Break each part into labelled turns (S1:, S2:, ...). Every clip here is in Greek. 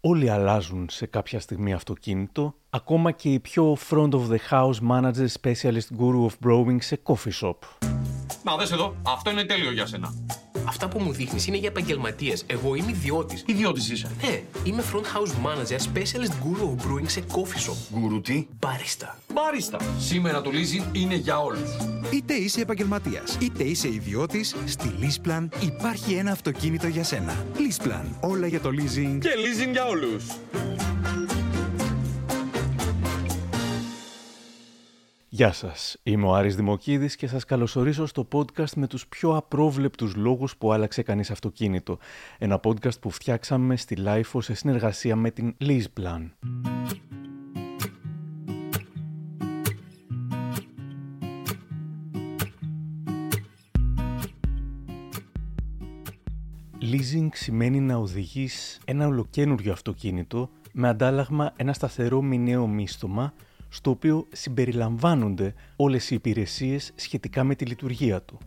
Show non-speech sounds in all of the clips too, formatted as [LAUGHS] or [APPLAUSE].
S1: Όλοι αλλάζουν σε κάποια στιγμή αυτοκίνητο, ακόμα και η πιο front of the house manager specialist guru of brewing σε coffee shop.
S2: Να δες εδώ, αυτό είναι τέλειο για σένα.
S3: Αυτά που μου δείχνεις είναι για επαγγελματίες. Εγώ είμαι ιδιώτης.
S2: Ιδιώτης είσαι.
S3: Ναι, είμαι front house manager, specialist guru of brewing σε coffee shop.
S2: Γκουρου τι;
S3: Μπαρίστα.
S2: Μπαρίστα. Σήμερα το leasing είναι για όλους.
S4: Είτε είσαι επαγγελματίας, είτε είσαι ιδιώτης, στη Leaseplan υπάρχει ένα αυτοκίνητο για σένα. Leaseplan. Όλα για το leasing.
S2: Και leasing για όλους.
S1: Γεια σας, είμαι ο Άρης Δημοκίδης και σας καλωσορίζω στο podcast με τους πιο απρόβλεπτους λόγους που άλλαξε κανείς αυτοκίνητο. Ένα podcast που φτιάξαμε στη Lifeo σε συνεργασία με την Leaseplan. Leasing σημαίνει να οδηγείς ένα ολοκένουργιο αυτοκίνητο με αντάλλαγμα ένα σταθερό μηνιαίο μίσθωμα στο οποίο συμπεριλαμβάνονται όλες οι υπηρεσίες σχετικά με τη λειτουργία του.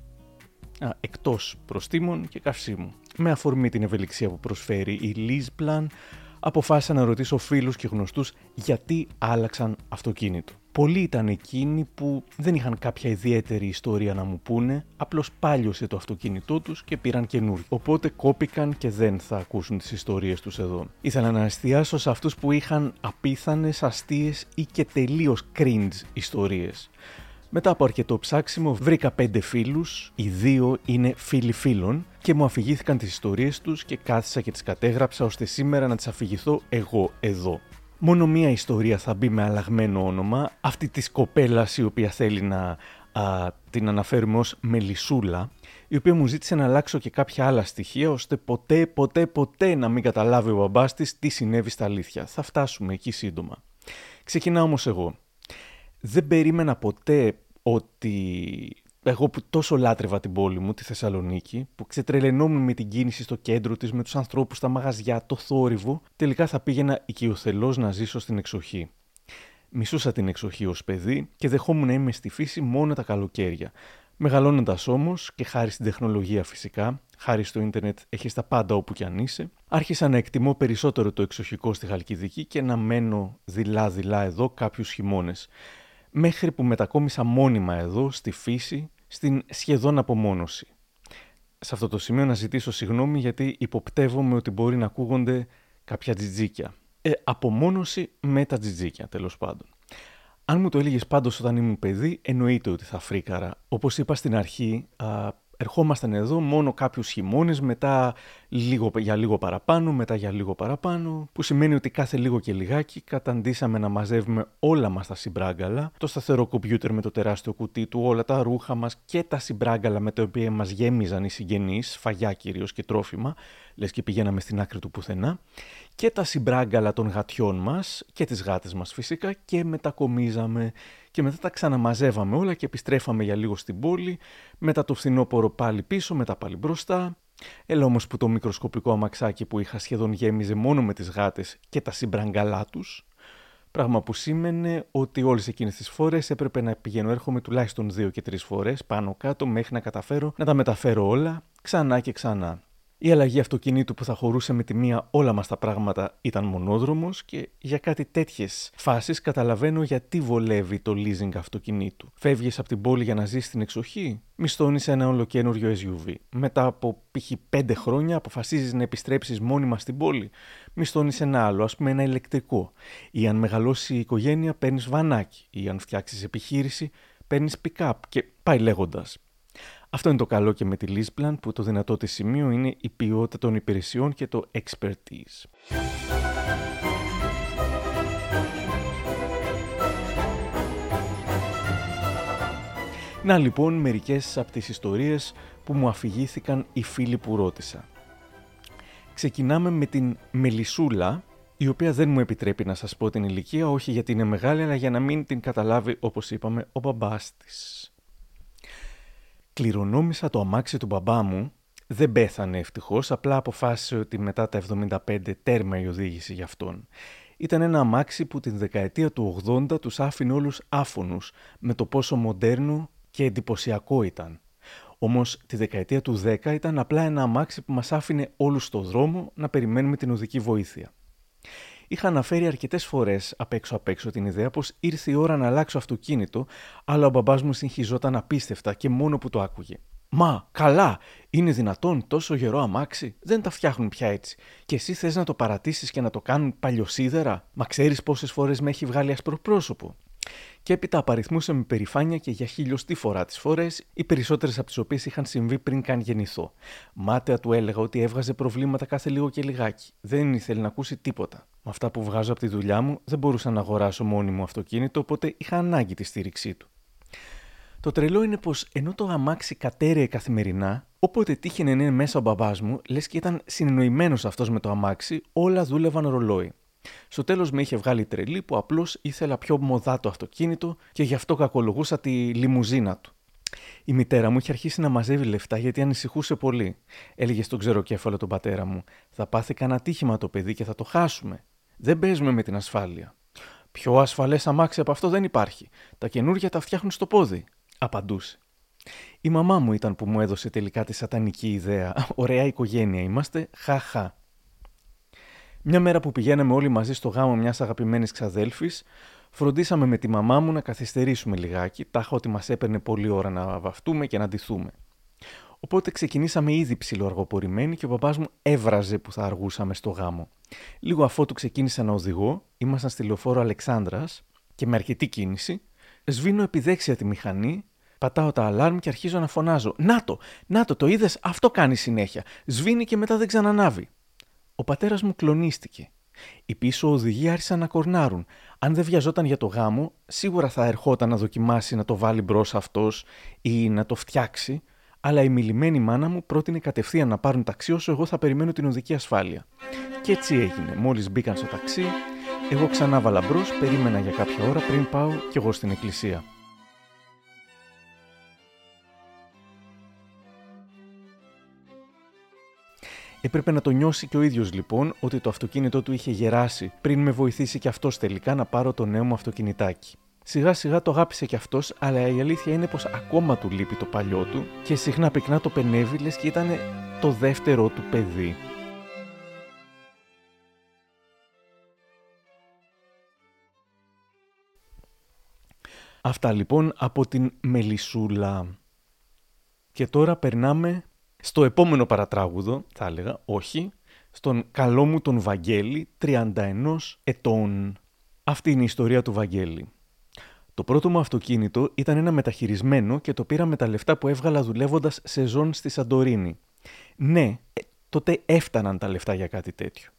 S1: Α, εκτός προστήμων και καυσίμου. Με αφορμή την ευελιξία που προσφέρει η Leaseplan, αποφάσισα να ρωτήσω φίλους και γνωστούς γιατί άλλαξαν αυτοκίνητο. Πολλοί ήταν εκείνοι που δεν είχαν κάποια ιδιαίτερη ιστορία να μου πούνε, απλώς πάλιωσε το αυτοκίνητό τους και πήραν καινούριο. Οπότε κόπηκαν και δεν θα ακούσουν τις ιστορίες τους εδώ. Ήθελα να εστιάσω σε αυτούς που είχαν απίθανες, αστείες ή και τελείως cringe ιστορίες. Μετά από αρκετό ψάξιμο βρήκα πέντε φίλους, οι δύο είναι φίλοι φίλων και μου αφηγήθηκαν τις ιστορίες τους και κάθισα και τις κατέγραψα ώστε σήμερα να τις αφηγηθώ εγώ εδώ. Μόνο μία ιστορία θα μπει με αλλαγμένο όνομα, αυτή της κοπέλας η οποία θέλει να α, την αναφέρουμε ως Μελισούλα, η οποία μου ζήτησε να αλλάξω και κάποια άλλα στοιχεία, ώστε ποτέ, ποτέ, ποτέ να μην καταλάβει ο μπαμπάς της τι συνέβη στα αλήθεια. Θα φτάσουμε εκεί σύντομα. Ξεκινάω όμως εγώ. Δεν περίμενα ποτέ ότι εγώ που τόσο λάτρευα την πόλη μου, τη Θεσσαλονίκη, που ξετρελαινόμουν με την κίνηση στο κέντρο της, με τους ανθρώπους στα μαγαζιά, το θόρυβο, τελικά θα πήγαινα οικειοθελώς να ζήσω στην εξοχή. Μισούσα την εξοχή ως παιδί και δεχόμουν να είμαι στη φύση μόνο τα καλοκαίρια. Μεγαλώνοντας όμως, και χάρη στην τεχνολογία φυσικά, χάρη στο ίντερνετ έχεις τα πάντα όπου κι αν είσαι, άρχισα να εκτιμώ περισσότερο το εξοχικό στη Χαλκιδική και να μένω δειλά-δειλά εδώ κάποιους χειμώνες μέχρι που μετακόμισα μόνιμα εδώ, στη φύση, στην σχεδόν απομόνωση. Σε αυτό το σημείο να ζητήσω συγγνώμη γιατί υποπτεύομαι ότι μπορεί να ακούγονται κάποια τζιτζίκια. Ε, απομόνωση με τα τζιτζίκια, τέλος πάντων. Αν μου το έλεγες πάντως όταν ήμουν παιδί, εννοείται ότι θα φρίκαρα. Όπως είπα στην αρχή, α, ερχόμασταν εδώ μόνο κάποιους χειμώνες, μετά λίγο, για λίγο παραπάνω, μετά για λίγο παραπάνω, που σημαίνει ότι κάθε λίγο και λιγάκι καταντήσαμε να μαζεύουμε όλα μας τα συμπράγκαλα, το σταθερό κομπιούτερ με το τεράστιο κουτί του, όλα τα ρούχα μας και τα συμπράγκαλα με τα οποία μας γέμιζαν οι συγγενείς, φαγιά κυρίως και τρόφιμα, λες και πηγαίναμε στην άκρη του πουθενά, και τα συμπράγκαλα των γατιών μας και τις γάτες μας φυσικά και μετακομίζαμε και μετά τα ξαναμαζεύαμε όλα και επιστρέφαμε για λίγο στην πόλη, μετά το φθινόπωρο πάλι πίσω, μετά πάλι μπροστά. Έλα όμως που το μικροσκοπικό αμαξάκι που είχα σχεδόν γέμιζε μόνο με τις γάτες και τα συμπραγκαλά τους, πράγμα που σήμαινε ότι όλες εκείνες τις φορές έπρεπε να πηγαίνω έρχομαι τουλάχιστον δύο και τρεις φορές πάνω κάτω μέχρι να καταφέρω να τα μεταφέρω όλα ξανά και ξανά. Η αλλαγή αυτοκινήτου που θα χωρούσε με τη μία όλα μας τα πράγματα ήταν μονόδρομος και για κάτι τέτοιες φάσεις καταλαβαίνω γιατί βολεύει το leasing αυτοκινήτου. Φεύγεις από την πόλη για να ζεις στην εξοχή, μισθώνεις ένα ολοκένουργιο SUV. Μετά από π.χ. 5 χρόνια αποφασίζεις να επιστρέψεις μόνιμα στην πόλη, μισθώνεις ένα άλλο, ας πούμε ένα ηλεκτρικό. Ή αν μεγαλώσει η οικογένεια παίρνεις βανάκι. Ή αν φτιάξεις επιχείρηση παίρνεις pick-up και πάει λέγοντας. Αυτό είναι το καλό και με τη Leaseplan που το δυνατό της σημείο είναι η ποιότητα των υπηρεσιών και το expertise. Να λοιπόν μερικές από τις ιστορίες που μου αφηγήθηκαν οι φίλοι που ρώτησα. Ξεκινάμε με την Μελισούλα, η οποία δεν μου επιτρέπει να σας πω την ηλικία, όχι γιατί είναι μεγάλη, αλλά για να μην την καταλάβει, όπως είπαμε, ο μπαμπάς της. Κληρονόμησα το αμάξι του μπαμπά μου. Δεν πέθανε ευτυχώς, απλά αποφάσισε ότι μετά τα 75 τέρμα η οδήγηση για αυτόν. Ήταν ένα αμάξι που την δεκαετία του 80 τους άφηνε όλους άφωνους με το πόσο μοντέρνο και εντυπωσιακό ήταν. Όμως τη δεκαετία του 10 ήταν απλά ένα αμάξι που μας άφηνε όλους στο δρόμο να περιμένουμε την οδική βοήθεια. Είχα αναφέρει αρκετές φορές απ' έξω απ' έξω την ιδέα πως ήρθε η ώρα να αλλάξω αυτοκίνητο, αλλά ο μπαμπάς μου συγχυζόταν απίστευτα και μόνο που το άκουγε. Μα, καλά, είναι δυνατόν τόσο γερό αμάξι, δεν τα φτιάχνουν πια έτσι. Και εσύ θες να το παρατήσεις και να το κάνουν παλιοσίδερα, μα ξέρεις πόσες φορές με έχει βγάλει ασπροπρόσωπο. Και έπειτα απαριθμούσε με περηφάνεια και για χιλιοστή φορά τις φορές, οι περισσότερες από τις οποίες είχαν συμβεί πριν καν γεννηθώ. Μάταια του έλεγα ότι έβγαζε προβλήματα κάθε λίγο και λιγάκι. Δεν ήθελε να ακούσει τίποτα. Με αυτά που βγάζω από τη δουλειά μου δεν μπορούσα να αγοράσω μόνη μου αυτοκίνητο, οπότε είχα ανάγκη τη στήριξή του. Το τρελό είναι πως ενώ το αμάξι κατέρεε καθημερινά, όποτε τύχαινε να είναι μέσα ο μπαμπάς μου, λες και ήταν συνεννοημένος αυτός με το αμάξι, όλα δούλευαν ρολόι. Στο τέλος με είχε βγάλει τρελή που απλώς ήθελα πιο μοδάτο αυτοκίνητο και γι' αυτό κακολογούσα τη λιμουζίνα του. Η μητέρα μου είχε αρχίσει να μαζεύει λεφτά γιατί ανησυχούσε πολύ. Έλεγε στον ξεροκέφαλο τον πατέρα μου: Θα πάθει κανένα τύχημα το παιδί και θα το χάσουμε. Δεν παίζουμε με την ασφάλεια. Πιο ασφαλές αμάξι από αυτό δεν υπάρχει. Τα καινούργια τα φτιάχνουν στο πόδι. Απαντούσε. Η μαμά μου ήταν που μου έδωσε τελικά τη σατανική ιδέα. Ωραία οικογένεια είμαστε, χαχά. Μια μέρα που πηγαίναμε όλοι μαζί στο γάμο μιας αγαπημένης ξαδέλφης, φροντίσαμε με τη μαμά μου να καθυστερήσουμε λιγάκι, τάχα ότι μας έπαιρνε πολλή ώρα να βαφτούμε και να ντυθούμε. Οπότε ξεκινήσαμε ήδη ψιλοαργοπορημένοι και ο παπάς μου έβραζε που θα αργούσαμε στο γάμο. Λίγο αφότου ξεκίνησα να οδηγώ, ήμασταν στη λεωφόρο Αλεξάνδρας και με αρκετή κίνηση, σβήνω επιδέξια τη μηχανή, πατάω τα αλάρμ και αρχίζω να φωνάζω. Να το, να το, το είδες, αυτό κάνει συνέχεια. Σβήνει και μετά δεν ξανανάβει. Ο πατέρας μου κλονίστηκε. Οι πίσω οδηγοί άρχισαν να κορνάρουν. Αν δεν βιαζόταν για το γάμο, σίγουρα θα ερχόταν να δοκιμάσει να το βάλει μπρος αυτός ή να το φτιάξει, αλλά η μιλημένη μάνα μου πρότεινε κατευθείαν να πάρουν ταξί όσο εγώ θα περιμένω την οδική ασφάλεια. Και έτσι έγινε. Μόλις μπήκαν στο ταξί, εγώ ξανά βάλα μπρος, περίμενα για κάποια ώρα πριν πάω κι εγώ στην εκκλησία. Έπρεπε να το νιώσει και ο ίδιος λοιπόν ότι το αυτοκίνητό του είχε γεράσει πριν με βοηθήσει και αυτός τελικά να πάρω το νέο μου αυτοκινητάκι. Σιγά σιγά το αγάπησε κι αυτός, αλλά η αλήθεια είναι πως ακόμα του λείπει το παλιό του και συχνά πυκνά το πενεύει λες και ήταν το δεύτερό του παιδί. Αυτά λοιπόν από την Μελισούλα. Και τώρα περνάμε στο επόμενο παρατράγουδο, θα έλεγα, όχι, στον καλό μου τον Βαγγέλη, 31 ετών. Αυτή είναι η ιστορία του Βαγγέλη. Το πρώτο μου αυτοκίνητο ήταν ένα μεταχειρισμένο και το πήρα με τα λεφτά που έβγαλα δουλεύοντας σεζόν στη Σαντορίνη. Ναι, ε, τότε έφταναν τα λεφτά για κάτι τέτοιο.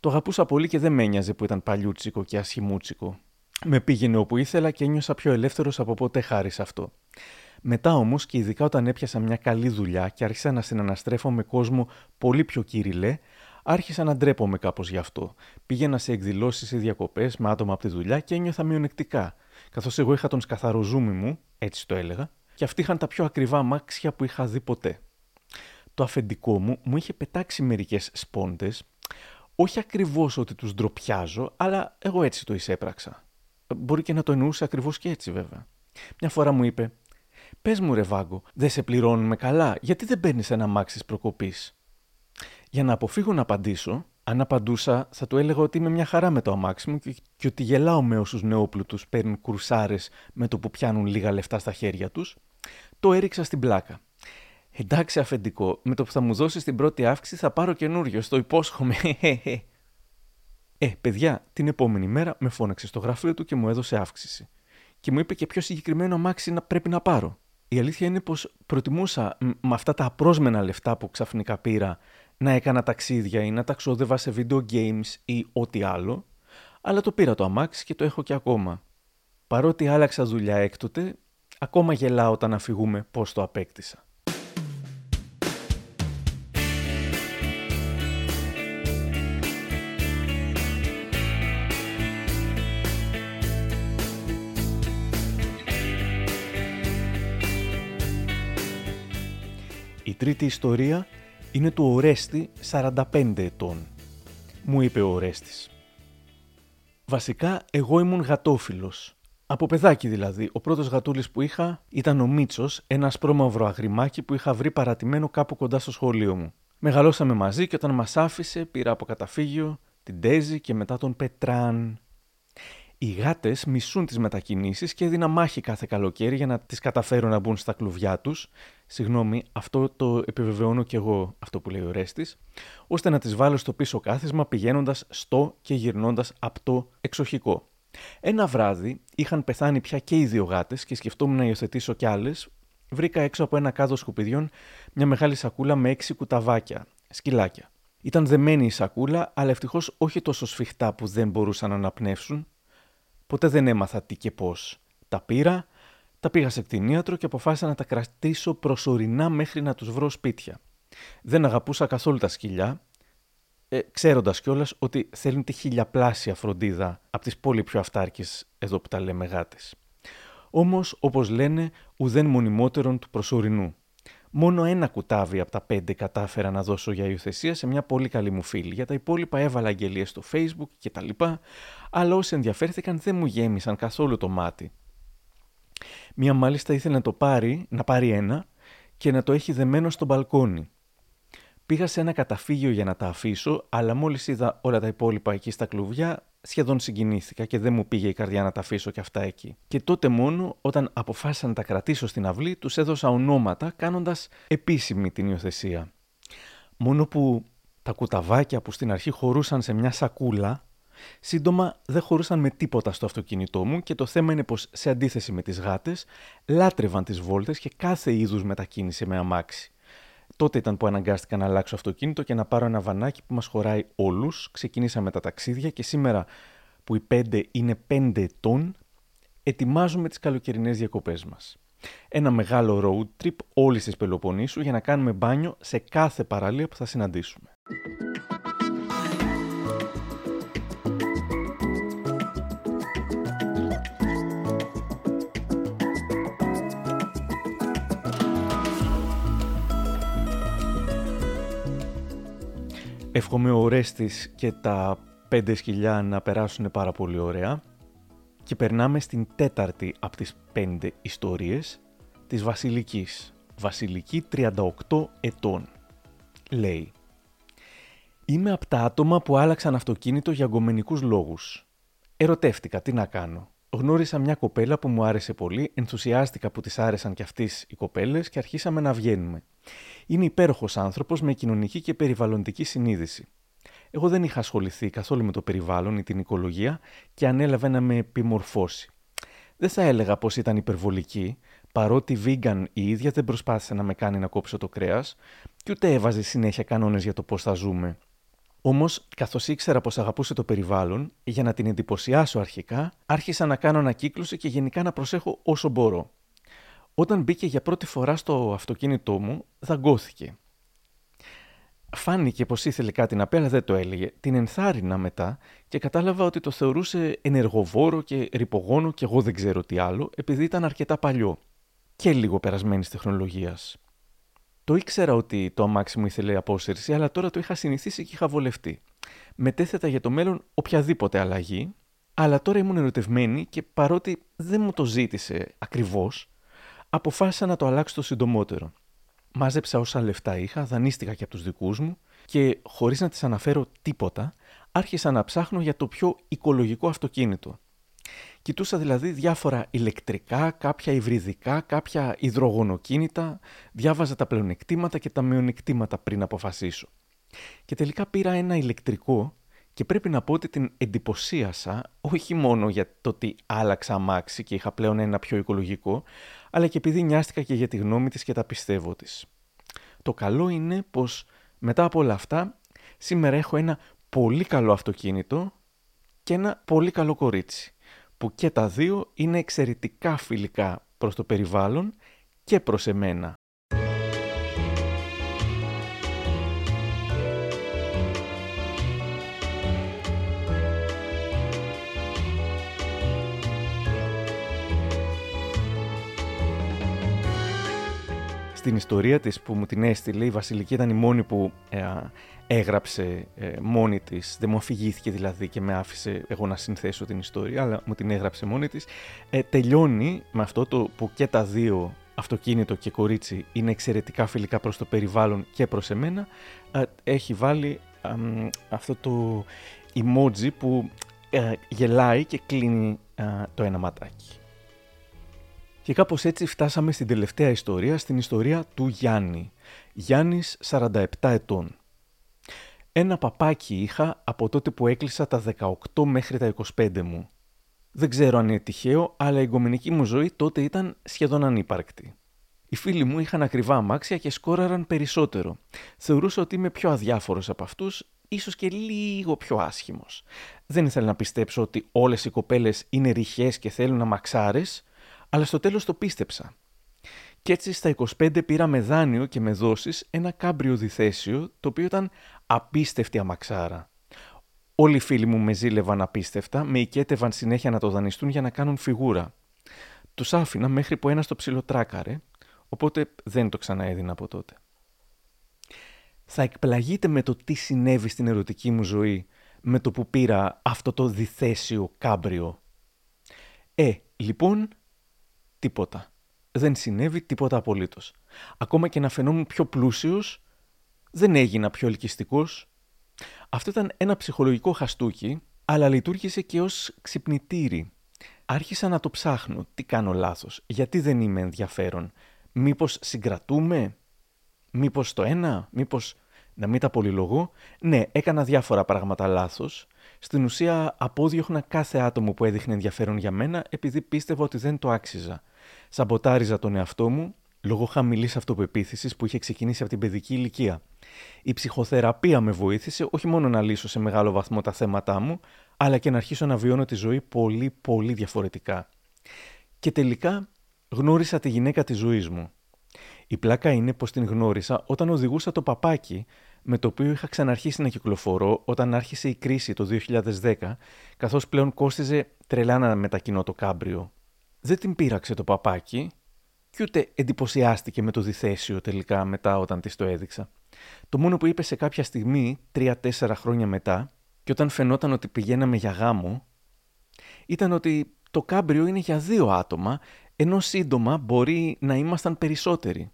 S1: Το αγαπούσα πολύ και δεν με ένοιαζε που ήταν παλιούτσικο και ασχημούτσικο. Με πήγαινε όπου ήθελα και ένιωσα πιο ελεύθερος από ποτέ χάρη σε αυτό. Μετά όμως και ειδικά όταν έπιασα μια καλή δουλειά και άρχισα να συναναστρέφω με κόσμο πολύ πιο κύριλε, άρχισα να ντρέπομαι κάπως γι' αυτό. Πήγαινα σε εκδηλώσεις ή διακοπές με άτομα από τη δουλειά και ένιωθα μειονεκτικά. Καθώς εγώ είχα τον σκαθαροζούμι μου, έτσι το έλεγα, και αυτοί είχαν τα πιο ακριβά μάξια που είχα δει ποτέ. Το αφεντικό μου μου είχε πετάξει μερικές σπόντες, όχι ακριβώς ότι τους ντροπιάζω, αλλά εγώ έτσι το εισέπραξα. Μπορεί και να το εννοούσε ακριβώς και έτσι βέβαια. Μια φορά μου είπε: Πες μου, ρε Βάγκο, δεν σε πληρώνουμε καλά, γιατί δεν παίρνεις ένα μάξι προκοπής; Για να αποφύγω να απαντήσω, αν απαντούσα, θα του έλεγα ότι είμαι μια χαρά με το αμάξι μου και, ότι γελάω με όσους νεόπλουτους παίρνουν κουρσάρες με το που πιάνουν λίγα λεφτά στα χέρια τους. Το έριξα στην πλάκα. Εντάξει, αφεντικό, με το που θα μου δώσεις την πρώτη αύξηση θα πάρω καινούριο, το υπόσχομαι. [LAUGHS] ε, παιδιά, την επόμενη μέρα με φώναξε στο γραφείο του και μου έδωσε αύξηση. Και μου είπε και ποιο συγκεκριμένο αμάξι να πρέπει να πάρω. Η αλήθεια είναι πως προτιμούσα με αυτά τα απρόσμενα λεφτά που ξαφνικά πήρα να έκανα ταξίδια ή να τα ξόδευα σε video games ή ό,τι άλλο, αλλά το πήρα το αμάξι και το έχω και ακόμα. Παρότι άλλαξα δουλειά έκτοτε, ακόμα γελάω όταν αφηγούμε πώς το απέκτησα. Τρίτη ιστορία είναι του Ορέστη 45 ετών. Μου είπε ο Ορέστης. Βασικά εγώ ήμουν γατόφιλος. Από παιδάκι δηλαδή. Ο πρώτος γατούλης που είχα ήταν ο Μίτσος, ένα ασπρόμαυρο αγριμάκι που είχα βρει παρατημένο κάπου κοντά στο σχολείο μου. Μεγαλώσαμε μαζί και όταν μας άφησε πήρα από καταφύγιο την Τέζη και μετά τον Πετράν. Οι γάτες μισούν τις μετακινήσεις και έδινα μάχη κάθε καλοκαίρι για να τις καταφέρουν να μπουν στα κλουβιά τους. Συγγνώμη, αυτό το επιβεβαιώνω κι εγώ, αυτό που λέει ο Ρέστης, ώστε να τις βάλω στο πίσω κάθισμα πηγαίνοντας στο και γυρνώντας από το εξοχικό. Ένα βράδυ είχαν πεθάνει πια και οι δύο γάτες και σκεφτόμουν να υιοθετήσω κι άλλες. Βρήκα έξω από ένα κάδο σκουπιδιών μια μεγάλη σακούλα με έξι κουταβάκια, σκυλάκια. Ήταν δεμένη η σακούλα, αλλά ευτυχώς όχι τόσο σφιχτά που δεν μπορούσαν να αναπνεύσουν. Ποτέ δεν έμαθα τι και πώς. Τα πήρα, τα πήγα σε κτηνίατρο και αποφάσισα να τα κρατήσω προσωρινά μέχρι να τους βρω σπίτια. Δεν αγαπούσα καθόλου τα σκυλιά, ε, ξέροντας κιόλας ότι θέλουν τη χιλιαπλάσια φροντίδα από τις πολύ πιο αυτάρκες εδώ που τα λέμε γάτες. Όμως, όπως λένε, ουδέν μονιμότερον του προσωρινού. Μόνο ένα κουτάβι από τα πέντε κατάφερα να δώσω για υιοθεσία σε μια πολύ καλή μου φίλη. Για τα υπόλοιπα έβαλα αγγελίες στο facebook κτλ. Αλλά όσοι ενδιαφέρθηκαν δεν μου γέμισαν καθόλου το μάτι. Μία μάλιστα ήθελε να το πάρει, να πάρει ένα και να το έχει δεμένο στο μπαλκόνι. Πήγα σε ένα καταφύγιο για να τα αφήσω, αλλά μόλις είδα όλα τα υπόλοιπα εκεί στα κλουβιά, σχεδόν συγκινήθηκα και δεν μου πήγε η καρδιά να τα αφήσω και αυτά εκεί. Και τότε μόνο, όταν αποφάσισα να τα κρατήσω στην αυλή, τους έδωσα ονόματα, κάνοντας επίσημη την υιοθεσία. Μόνο που τα κουταβάκια που στην αρχή χωρούσαν σε μια σακούλα, σύντομα δεν χωρούσαν με τίποτα στο αυτοκίνητό μου και το θέμα είναι πως σε αντίθεση με τις γάτες, λάτρευαν τις βόλτες και κάθε είδους μετακίνηση με αμάξι. Τότε ήταν που αναγκάστηκα να αλλάξω αυτοκίνητο και να πάρω ένα βανάκι που μας χωράει όλους. Ξεκινήσαμε τα ταξίδια και σήμερα που οι πέντε είναι πέντε ετών, ετοιμάζουμε τις καλοκαιρινές διακοπές μας. Ένα μεγάλο road trip όλης της Πελοποννήσου για να κάνουμε μπάνιο σε κάθε παραλία που θα συναντήσουμε. Εύχομαι ο Ρέστης και τα πέντε σκυλιά να περάσουν πάρα πολύ ωραία. Και περνάμε στην τέταρτη από τις πέντε ιστορίες της Βασιλικής. Βασιλική 38 ετών. Λέει «Είμαι από τα άτομα που άλλαξαν αυτοκίνητο για γκομενικούς λόγους. Ερωτεύτηκα, τι να κάνω. Γνώρισα μια κοπέλα που μου άρεσε πολύ, ενθουσιάστηκα που της άρεσαν κι αυτής οι κοπέλες και αρχίσαμε να βγαίνουμε. Είναι υπέροχος άνθρωπος με κοινωνική και περιβαλλοντική συνείδηση. Εγώ δεν είχα ασχοληθεί καθόλου με το περιβάλλον ή την οικολογία και ανέλαβε να με επιμορφώσει. Δεν θα έλεγα πως ήταν υπερβολική, παρότι vegan η ίδια δεν προσπάθησε να με κάνει να κόψω το κρέας και ούτε έβαζε συνέχεια κανόνες για το πώς θα ζούμε. Όμως, καθώς ήξερα πως αγαπούσε το περιβάλλον, για να την εντυπωσιάσω αρχικά, άρχισα να κάνω ανακύκλωση και γενικά να προσέχω όσο μπορώ. Όταν μπήκε για πρώτη φορά στο αυτοκίνητό μου, δαγκώθηκε. Φάνηκε πως ήθελε κάτι να πει, αλλά δεν το έλεγε. Την ενθάρρυνα μετά και κατάλαβα ότι το θεωρούσε ενεργοβόρο και ρηπογόνο και εγώ δεν ξέρω τι άλλο, επειδή ήταν αρκετά παλιό και λίγο περασμένης τεχνολογίας. Το ήξερα ότι το αμάξι μου ήθελε απόσυρση, αλλά τώρα το είχα συνηθίσει και είχα βολευτεί. Μετέθετα για το μέλλον οποιαδήποτε αλλαγή, αλλά τώρα ήμουν ερωτευμένη και παρότι δεν μου το ζήτησε ακριβώς, αποφάσισα να το αλλάξω το συντομότερο. Μάζεψα όσα λεφτά είχα, δανείστηκα και από τους δικούς μου και χωρίς να τη αναφέρω τίποτα, άρχισα να ψάχνω για το πιο οικολογικό αυτοκίνητο. Κοιτούσα δηλαδή διάφορα ηλεκτρικά, κάποια υβριδικά, κάποια υδρογονοκίνητα, διάβαζα τα πλεονεκτήματα και τα μειονεκτήματα πριν αποφασίσω. Και τελικά πήρα ένα ηλεκτρικό και πρέπει να πω ότι την εντυπωσίασα όχι μόνο για το ότι άλλαξα αμάξι και είχα πλέον ένα πιο οικολογικό, αλλά και επειδή νοιάστηκα και για τη γνώμη της και τα πιστεύω της. Το καλό είναι πως μετά από όλα αυτά, σήμερα έχω ένα πολύ καλό αυτοκίνητο και ένα πολύ καλό κορίτσι, που και τα δύο είναι εξαιρετικά φιλικά προς το περιβάλλον και προς εμένα. Στην ιστορία της που μου την έστειλε, η Βασιλική ήταν η μόνη που ε, έγραψε ε, μόνη της, δεν μου αφηγήθηκε δηλαδή και με άφησε εγώ να συνθέσω την ιστορία, αλλά μου την έγραψε μόνη της, ε, τελειώνει με αυτό το που και τα δύο αυτοκίνητο και κορίτσι είναι εξαιρετικά φιλικά προς το περιβάλλον και προς εμένα, έχει βάλει αυτό το emoji που ε, γελάει και κλείνει ε, το ένα ματάκι. Και κάπως έτσι φτάσαμε στην τελευταία ιστορία, στην ιστορία του Γιάννη. Γιάννης 47 ετών. Ένα παπάκι είχα από τότε που έκλεισα τα 18 μέχρι τα 25 μου. Δεν ξέρω αν είναι τυχαίο, αλλά η εγκομενική μου ζωή τότε ήταν σχεδόν ανύπαρκτη. Οι φίλοι μου είχαν ακριβά αμάξια και σκόραραν περισσότερο. Θεωρούσα ότι είμαι πιο αδιάφορος από αυτούς, ίσως και λίγο πιο άσχημος. Δεν ήθελα να πιστέψω ότι όλες οι κοπέλες είναι ρηχές και θέλουν αμαξάρες, αλλά στο τέλος το πίστεψα. Και έτσι στα 25 πήρα με δάνειο και με δόσεις ένα κάμπριο διθέσιο, το οποίο ήταν απίστευτη αμαξάρα. Όλοι οι φίλοι μου με ζήλευαν απίστευτα, με οικέτευαν συνέχεια να το δανειστούν για να κάνουν φιγούρα. Τους άφηνα μέχρι που ένας το ψιλοτράκαρε, οπότε δεν το ξαναέδινα από τότε. Θα εκπλαγείτε με το τι συνέβη στην ερωτική μου ζωή με το που πήρα αυτό το διθέσιο κάμπριο. Ε, λοιπόν, τίποτα. Δεν συνέβη τίποτα απολύτως. Ακόμα και να φαινόμουν πιο πλούσιος, δεν έγινα πιο ελκυστικός. Αυτό ήταν ένα ψυχολογικό χαστούκι, αλλά λειτουργήσε και ως ξυπνητήρι. Άρχισα να το ψάχνω. Τι κάνω λάθος, γιατί δεν είμαι ενδιαφέρον; Μήπως συγκρατούμε, μήπως το ένα, μήπως να μην τα πολυλογώ; Ναι, έκανα διάφορα πράγματα λάθος. Στην ουσία απόδιωχνα κάθε άτομο που έδειχνε ενδιαφέρον για μένα επειδή πίστευα ότι δεν το άξιζα. Σαμποτάριζα τον εαυτό μου λόγω χαμηλής αυτοπεποίθησης που είχε ξεκινήσει από την παιδική ηλικία. Η ψυχοθεραπεία με βοήθησε όχι μόνο να λύσω σε μεγάλο βαθμό τα θέματά μου, αλλά και να αρχίσω να βιώνω τη ζωή πολύ πολύ διαφορετικά. Και τελικά γνώρισα τη γυναίκα της ζωής μου. Η πλάκα είναι πως την γνώρισα όταν οδηγούσα το παπάκι με το οποίο είχα ξαναρχίσει να κυκλοφορώ όταν άρχισε η κρίση το 2010, καθώς πλέον κόστιζε τρελά να μετακινώ το κάμπριο. Δεν την πείραξε το παπάκι και ούτε εντυπωσιάστηκε με το διθέσιο τελικά μετά όταν της το έδειξα. Το μόνο που είπε σε κάποια στιγμή, τρία-τέσσερα χρόνια μετά, και όταν φαινόταν ότι πηγαίναμε για γάμο, ήταν ότι το κάμπριο είναι για δύο άτομα, ενώ σύντομα μπορεί να ήμασταν περισσότεροι.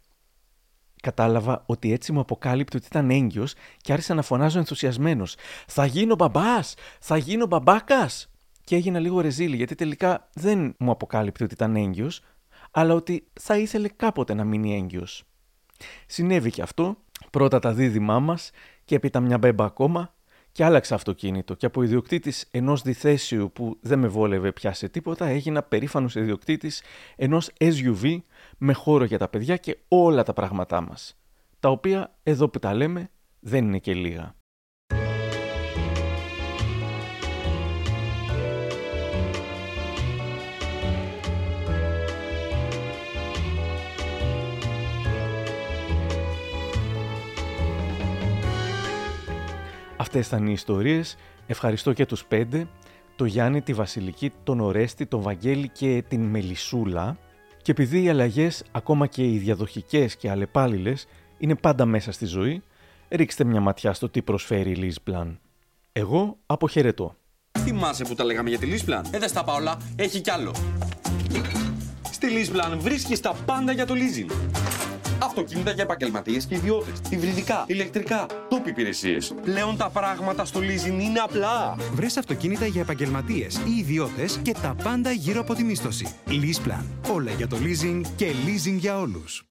S1: Κατάλαβα ότι έτσι μου αποκάλυπτε ότι ήταν έγκυος και άρχισα να φωνάζω ενθουσιασμένος «Θα γίνω μπαμπάς! Θα γίνω μπαμπάκας!» Και έγινα λίγο ρεζίλη γιατί τελικά δεν μου αποκάλυπτε ότι ήταν έγκυος, αλλά ότι θα ήθελε κάποτε να μείνει έγκυος. Συνέβη και αυτό, πρώτα τα δίδυμά μας και έπειτα μια μπέμπα ακόμα και άλλαξα αυτοκίνητο και από ιδιοκτήτης ενός διθέσιου που δεν με βόλευε πια σε τίποτα έγινα περήφανος ιδιοκτήτης ενός SUV με χώρο για τα παιδιά και όλα τα πράγματά μας. Τα οποία εδώ που τα λέμε δεν είναι και λίγα. Αυτές ήταν οι ιστορίες. Ευχαριστώ και τους πέντε. Το Γιάννη, τη Βασιλική, τον Ορέστη, τον Βαγγέλη και την Μελισούλα. Και επειδή οι αλλαγές, ακόμα και οι διαδοχικές και αλλεπάλληλες, είναι πάντα μέσα στη ζωή, ρίξτε μια ματιά στο τι προσφέρει η Λίσπλαν. Εγώ αποχαιρετώ.
S2: Θυμάσαι που τα λέγαμε για τη Λίσπλαν. Ε, δεν στα πάω όλα. Έχει κι άλλο. Στη Λίσπλαν βρίσκεις τα πάντα για το leasing. Αυτοκίνητα για επαγγελματίες και ιδιώτες. Υβριδικά, ηλεκτρικά, τόποι υπηρεσίες. Πλέον τα πράγματα στο leasing είναι απλά.
S4: Βρες αυτοκίνητα για επαγγελματίες ή ιδιώτες και τα πάντα γύρω από τη μίσθωση. Leaseplan. Όλα για το leasing και leasing για όλους.